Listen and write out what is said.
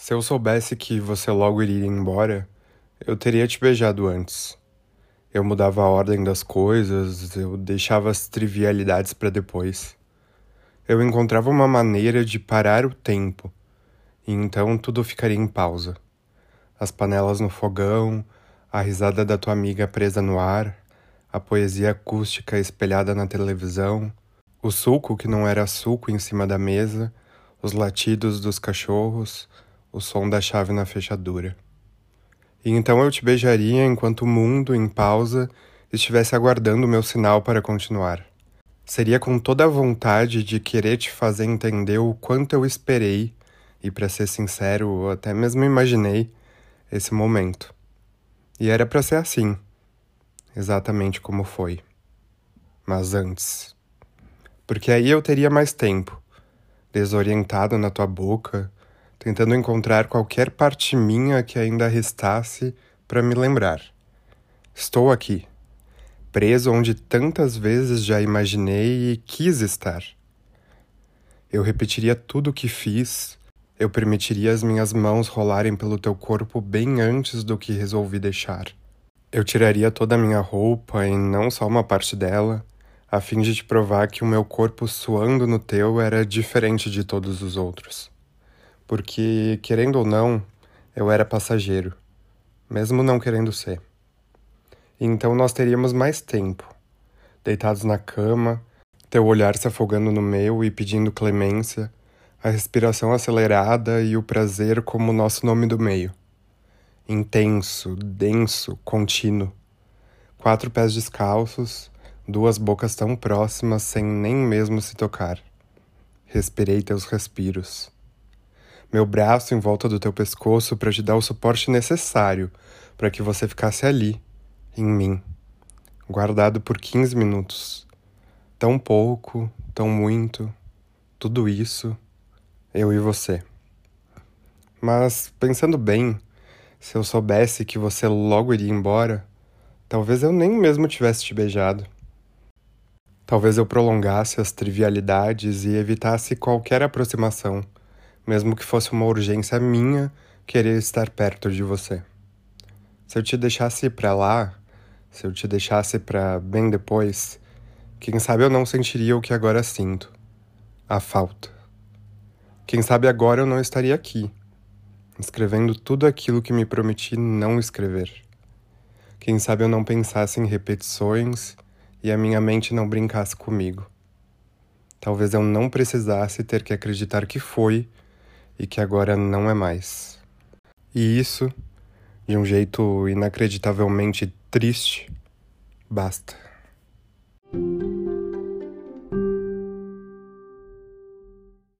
Se eu soubesse que você logo iria embora, eu teria te beijado antes. Eu mudava a ordem das coisas, eu deixava as trivialidades para depois. Eu encontrava uma maneira de parar o tempo, e então tudo ficaria em pausa. As panelas no fogão, a risada da tua amiga presa no ar, a poesia acústica espelhada na televisão, o suco que não era suco em cima da mesa, os latidos dos cachorros, o som da chave na fechadura. E então eu te beijaria enquanto o mundo, em pausa, estivesse aguardando o meu sinal para continuar. Seria com toda a vontade de querer te fazer entender o quanto eu esperei, e para ser sincero, até mesmo imaginei, esse momento. E era para ser assim, exatamente como foi. Mas antes. Porque aí eu teria mais tempo, desorientado na tua boca, tentando encontrar qualquer parte minha que ainda restasse para me lembrar. Estou aqui, preso onde tantas vezes já imaginei e quis estar. Eu repetiria tudo o que fiz, eu permitiria as minhas mãos rolarem pelo teu corpo bem antes do que resolvi deixar. Eu tiraria toda a minha roupa e não só uma parte dela, a fim de te provar que o meu corpo suando no teu era diferente de todos os outros porque, querendo ou não, eu era passageiro, mesmo não querendo ser. Então nós teríamos mais tempo, deitados na cama, teu olhar se afogando no meu e pedindo clemência, a respiração acelerada e o prazer como nosso nome do meio. Intenso, denso, contínuo. Quatro pés descalços, duas bocas tão próximas sem nem mesmo se tocar. Respirei teus respiros meu braço em volta do teu pescoço para te dar o suporte necessário para que você ficasse ali, em mim, guardado por 15 minutos. Tão pouco, tão muito, tudo isso, eu e você. Mas, pensando bem, se eu soubesse que você logo iria embora, talvez eu nem mesmo tivesse te beijado. Talvez eu prolongasse as trivialidades e evitasse qualquer aproximação mesmo que fosse uma urgência minha querer estar perto de você. Se eu te deixasse para lá, se eu te deixasse para bem depois, quem sabe eu não sentiria o que agora sinto a falta. Quem sabe agora eu não estaria aqui, escrevendo tudo aquilo que me prometi não escrever. Quem sabe eu não pensasse em repetições e a minha mente não brincasse comigo. Talvez eu não precisasse ter que acreditar que foi e que agora não é mais. E isso, de um jeito inacreditavelmente triste, basta.